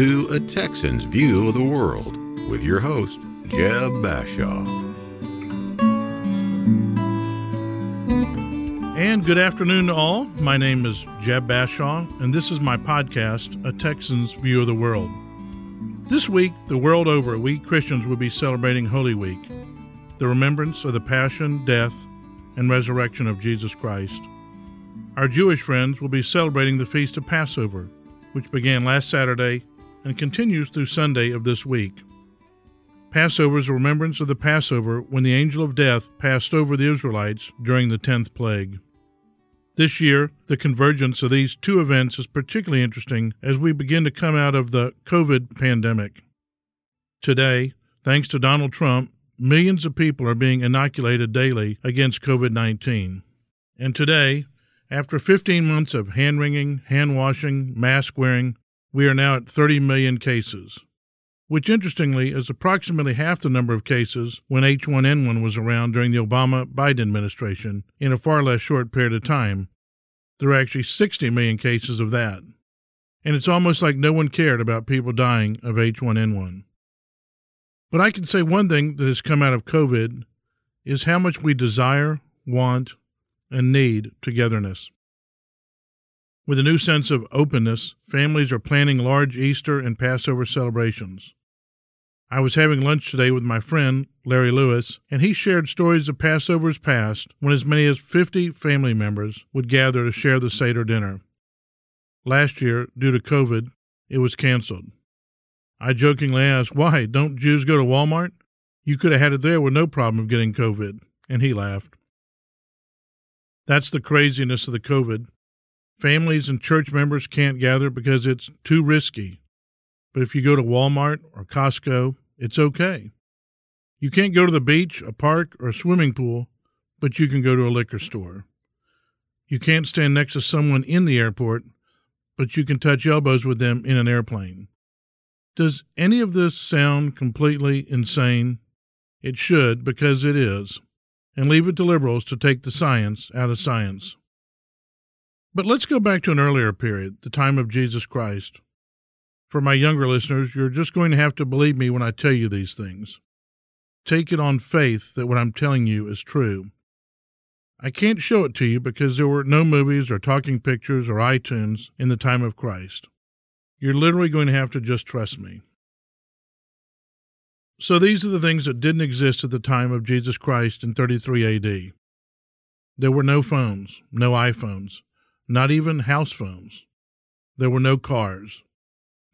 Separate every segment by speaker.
Speaker 1: to A Texan's View of the World with your host, Jeb Bashaw.
Speaker 2: And good afternoon to all. My name is Jeb Bashaw, and this is my podcast, A Texan's View of the World. This week, the world over, we Christians will be celebrating Holy Week, the remembrance of the passion, death, and resurrection of Jesus Christ. Our Jewish friends will be celebrating the Feast of Passover, which began last Saturday and continues through Sunday of this week. Passover is a remembrance of the Passover when the angel of death passed over the Israelites during the tenth plague. This year, the convergence of these two events is particularly interesting as we begin to come out of the COVID pandemic. Today, thanks to Donald Trump, millions of people are being inoculated daily against COVID 19. And today, after 15 months of hand wringing, hand washing, mask wearing, we are now at 30 million cases, which interestingly is approximately half the number of cases when H1N1 was around during the Obama Biden administration in a far less short period of time. There are actually 60 million cases of that. And it's almost like no one cared about people dying of H1N1. But I can say one thing that has come out of COVID is how much we desire, want, and need togetherness. With a new sense of openness, families are planning large Easter and Passover celebrations. I was having lunch today with my friend, Larry Lewis, and he shared stories of Passover's past when as many as 50 family members would gather to share the Seder dinner. Last year, due to COVID, it was canceled. I jokingly asked, Why? Don't Jews go to Walmart? You could have had it there with no problem of getting COVID. And he laughed. That's the craziness of the COVID. Families and church members can't gather because it's too risky. But if you go to Walmart or Costco, it's okay. You can't go to the beach, a park, or a swimming pool, but you can go to a liquor store. You can't stand next to someone in the airport, but you can touch elbows with them in an airplane. Does any of this sound completely insane? It should, because it is and leave it to liberals to take the science out of science. But let's go back to an earlier period, the time of Jesus Christ. For my younger listeners, you're just going to have to believe me when I tell you these things. Take it on faith that what I'm telling you is true. I can't show it to you because there were no movies or talking pictures or iTunes in the time of Christ. You're literally going to have to just trust me. So these are the things that didn't exist at the time of Jesus Christ in 33 AD. There were no phones, no iPhones, not even house phones. There were no cars.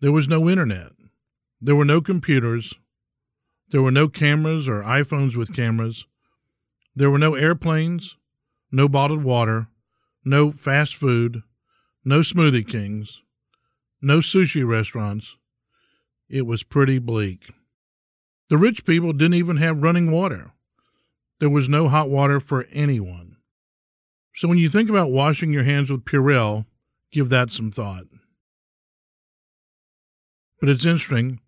Speaker 2: There was no internet. There were no computers. There were no cameras or iPhones with cameras. There were no airplanes, no bottled water, no fast food, no Smoothie Kings, no sushi restaurants. It was pretty bleak. The rich people didn't even have running water. There was no hot water for anyone. So when you think about washing your hands with Purell, give that some thought. But it's interesting.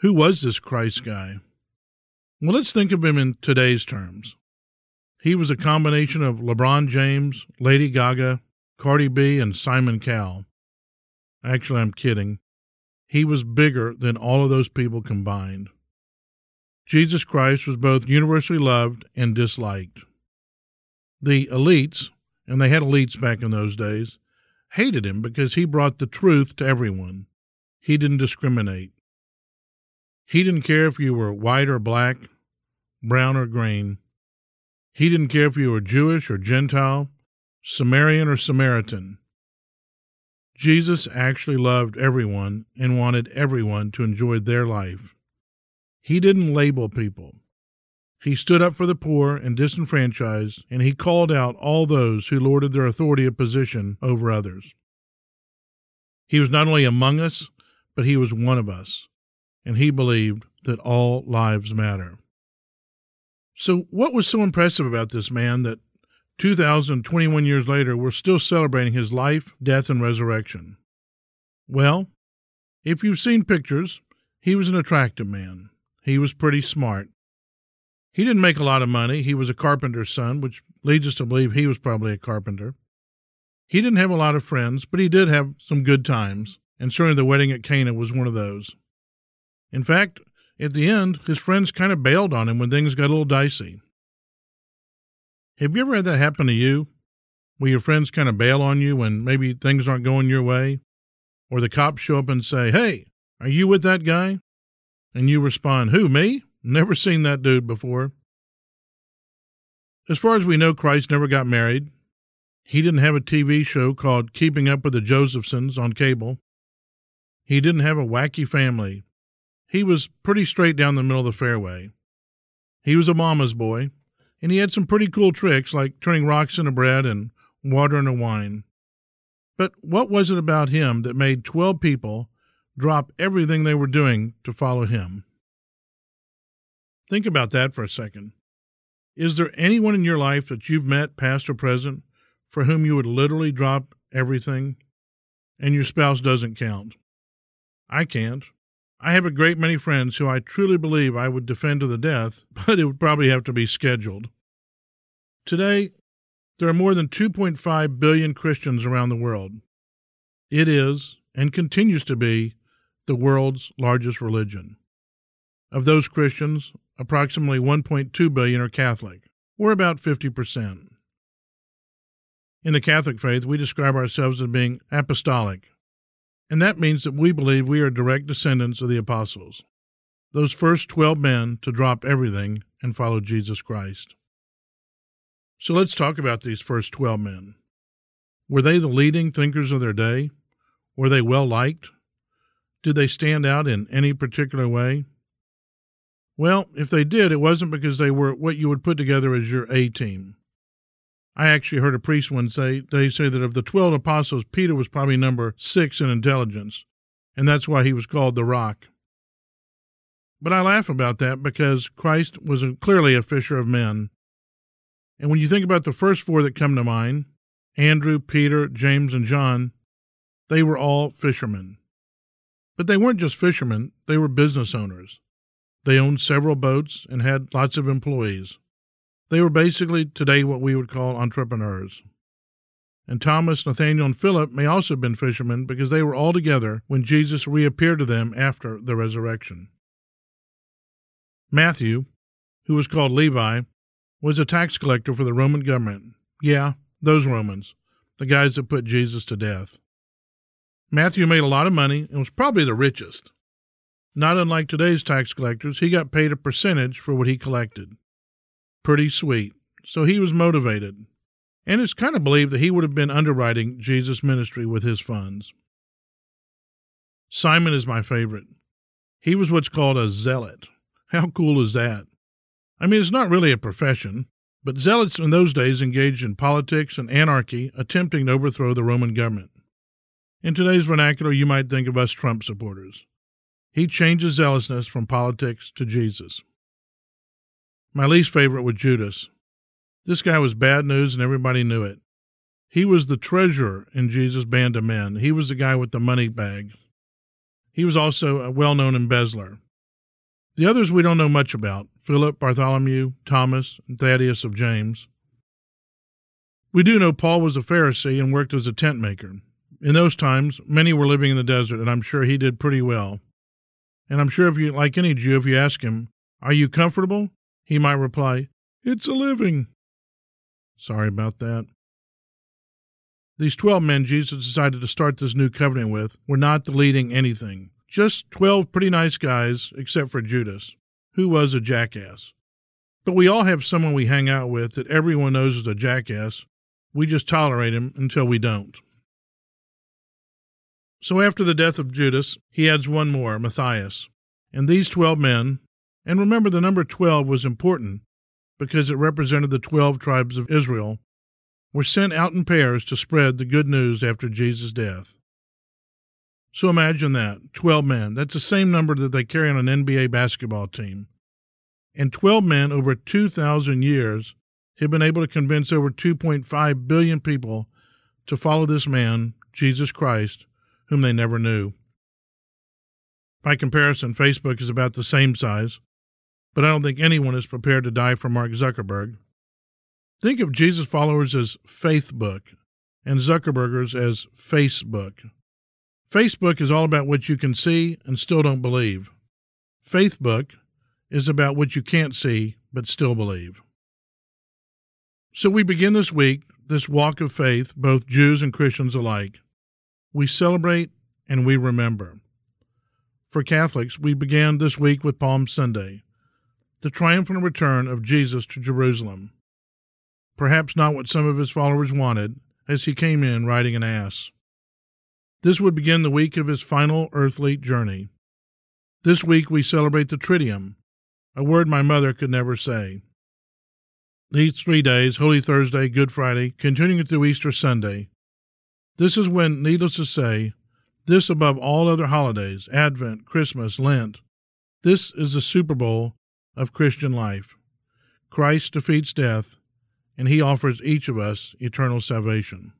Speaker 2: Who was this Christ guy? Well, let's think of him in today's terms. He was a combination of LeBron James, Lady Gaga, Cardi B, and Simon Cowell. Actually, I'm kidding. He was bigger than all of those people combined. Jesus Christ was both universally loved and disliked. The elites, and they had elites back in those days, hated him because he brought the truth to everyone. He didn't discriminate. He didn't care if you were white or black, brown or green. He didn't care if you were Jewish or Gentile, Samaritan or Samaritan. Jesus actually loved everyone and wanted everyone to enjoy their life. He didn't label people. He stood up for the poor and disenfranchised, and he called out all those who lorded their authority of position over others. He was not only among us, but he was one of us, and he believed that all lives matter. So, what was so impressive about this man that 2021 years later we're still celebrating his life, death, and resurrection? Well, if you've seen pictures, he was an attractive man. He was pretty smart. He didn't make a lot of money. He was a carpenter's son, which leads us to believe he was probably a carpenter. He didn't have a lot of friends, but he did have some good times. and certainly the wedding at Cana was one of those. In fact, at the end, his friends kind of bailed on him when things got a little dicey. Have you ever had that happen to you? Where your friends kind of bail on you when maybe things aren't going your way? Or the cops show up and say, Hey, are you with that guy? And you respond, Who, me? Never seen that dude before. As far as we know, Christ never got married. He didn't have a TV show called Keeping Up with the Josephsons on cable. He didn't have a wacky family. He was pretty straight down the middle of the fairway. He was a mama's boy, and he had some pretty cool tricks like turning rocks into bread and water into wine. But what was it about him that made 12 people drop everything they were doing to follow him? Think about that for a second. Is there anyone in your life that you've met, past or present, for whom you would literally drop everything? And your spouse doesn't count. I can't. I have a great many friends who I truly believe I would defend to the death, but it would probably have to be scheduled. Today, there are more than 2.5 billion Christians around the world. It is, and continues to be, the world's largest religion. Of those Christians, approximately 1.2 billion are Catholic, or about 50%. In the Catholic faith, we describe ourselves as being apostolic, and that means that we believe we are direct descendants of the apostles, those first 12 men to drop everything and follow Jesus Christ. So let's talk about these first 12 men. Were they the leading thinkers of their day? Were they well liked? Did they stand out in any particular way? Well, if they did, it wasn't because they were what you would put together as your A team. I actually heard a priest once say they say that of the twelve apostles, Peter was probably number six in intelligence, and that's why he was called the Rock. But I laugh about that because Christ was a, clearly a fisher of men. And when you think about the first four that come to mind Andrew, Peter, James, and John they were all fishermen. But they weren't just fishermen, they were business owners. They owned several boats and had lots of employees. They were basically today what we would call entrepreneurs. And Thomas, Nathaniel, and Philip may also have been fishermen because they were all together when Jesus reappeared to them after the resurrection. Matthew, who was called Levi, was a tax collector for the Roman government. Yeah, those Romans, the guys that put Jesus to death. Matthew made a lot of money and was probably the richest. Not unlike today's tax collectors, he got paid a percentage for what he collected. Pretty sweet. So he was motivated. And it's kind of believed that he would have been underwriting Jesus' ministry with his funds. Simon is my favorite. He was what's called a zealot. How cool is that? I mean, it's not really a profession, but zealots in those days engaged in politics and anarchy, attempting to overthrow the Roman government. In today's vernacular, you might think of us Trump supporters. He changes zealousness from politics to Jesus. My least favorite was Judas. This guy was bad news and everybody knew it. He was the treasurer in Jesus' band of men. He was the guy with the money bag. He was also a well known embezzler. The others we don't know much about Philip, Bartholomew, Thomas, and Thaddeus of James. We do know Paul was a Pharisee and worked as a tent maker. In those times, many were living in the desert, and I'm sure he did pretty well. And I'm sure if you, like any Jew, if you ask him, Are you comfortable? he might reply, It's a living. Sorry about that. These 12 men Jesus decided to start this new covenant with were not the leading anything. Just 12 pretty nice guys, except for Judas, who was a jackass. But we all have someone we hang out with that everyone knows is a jackass. We just tolerate him until we don't. So after the death of Judas, he adds one more, Matthias. And these twelve men, and remember the number twelve was important because it represented the twelve tribes of Israel, were sent out in pairs to spread the good news after Jesus' death. So imagine that 12 men. That's the same number that they carry on an NBA basketball team. And 12 men over 2,000 years have been able to convince over 2.5 billion people to follow this man, Jesus Christ, whom they never knew. By comparison, Facebook is about the same size, but I don't think anyone is prepared to die for Mark Zuckerberg. Think of Jesus' followers as Faithbook and Zuckerbergers as Facebook. Facebook is all about what you can see and still don't believe. Faithbook is about what you can't see but still believe. So we begin this week, this walk of faith, both Jews and Christians alike. We celebrate and we remember. For Catholics, we began this week with Palm Sunday, the triumphant return of Jesus to Jerusalem. Perhaps not what some of his followers wanted, as he came in riding an ass. This would begin the week of his final earthly journey. This week we celebrate the Triduum, a word my mother could never say. These three days, Holy Thursday, Good Friday, continuing through Easter Sunday, this is when, needless to say, this above all other holidays, Advent, Christmas, Lent, this is the Super Bowl of Christian life. Christ defeats death, and he offers each of us eternal salvation.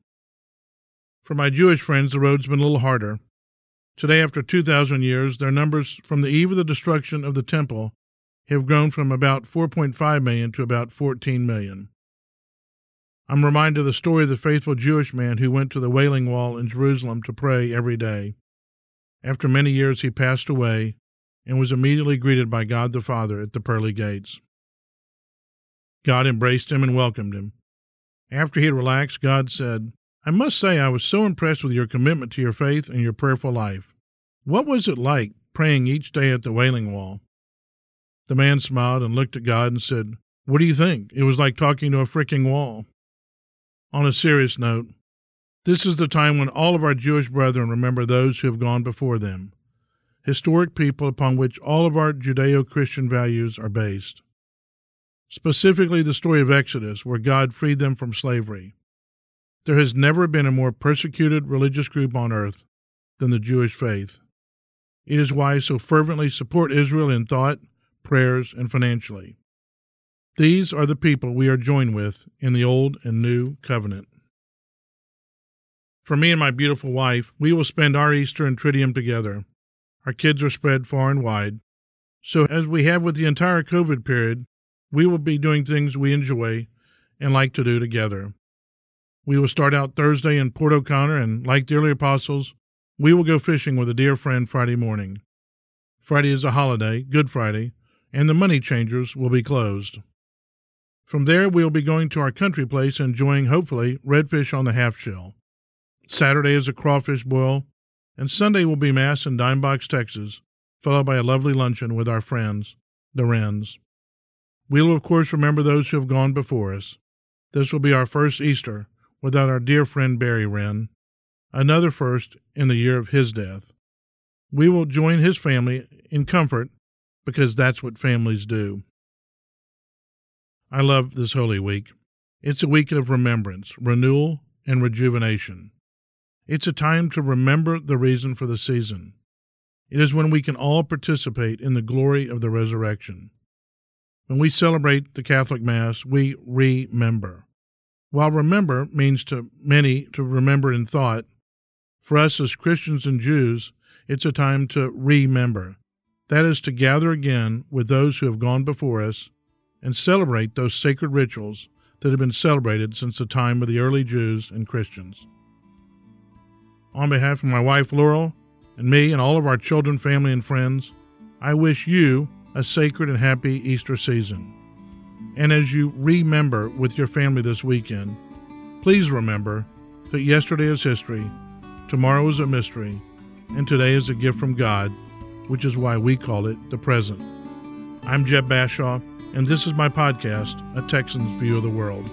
Speaker 2: For my Jewish friends, the road's been a little harder. Today, after 2,000 years, their numbers from the eve of the destruction of the temple have grown from about 4.5 million to about 14 million. I'm reminded of the story of the faithful Jewish man who went to the Wailing Wall in Jerusalem to pray every day. After many years, he passed away and was immediately greeted by God the Father at the pearly gates. God embraced him and welcomed him. After he had relaxed, God said, I must say I was so impressed with your commitment to your faith and your prayerful life. What was it like praying each day at the Wailing Wall? The man smiled and looked at God and said, What do you think? It was like talking to a freaking wall. On a serious note, this is the time when all of our Jewish brethren remember those who have gone before them, historic people upon which all of our Judeo Christian values are based. Specifically, the story of Exodus, where God freed them from slavery. There has never been a more persecuted religious group on earth than the Jewish faith. It is why I so fervently support Israel in thought, prayers, and financially. These are the people we are joined with in the Old and New Covenant. For me and my beautiful wife, we will spend our Easter and Triduum together. Our kids are spread far and wide. So, as we have with the entire COVID period, we will be doing things we enjoy and like to do together. We will start out Thursday in Port O'Connor, and like the early apostles, we will go fishing with a dear friend Friday morning. Friday is a holiday, Good Friday, and the money changers will be closed. From there, we will be going to our country place enjoying, hopefully, redfish on the half shell. Saturday is a crawfish boil, and Sunday will be Mass in Dime Box, Texas, followed by a lovely luncheon with our friends, the Wrens. We will, of course, remember those who have gone before us. This will be our first Easter, without our dear friend Barry Wren, another first in the year of his death. We will join his family in comfort because that's what families do. I love this Holy Week. It's a week of remembrance, renewal, and rejuvenation. It's a time to remember the reason for the season. It is when we can all participate in the glory of the resurrection. When we celebrate the Catholic Mass, we remember. While remember means to many to remember in thought, for us as Christians and Jews, it's a time to remember. That is to gather again with those who have gone before us and celebrate those sacred rituals that have been celebrated since the time of the early Jews and Christians. On behalf of my wife Laurel and me and all of our children, family, and friends, I wish you a sacred and happy Easter season. And as you remember with your family this weekend, please remember that yesterday is history, tomorrow is a mystery, and today is a gift from God, which is why we call it the present. I'm Jeb Bashaw, and this is my podcast, A Texan's View of the World.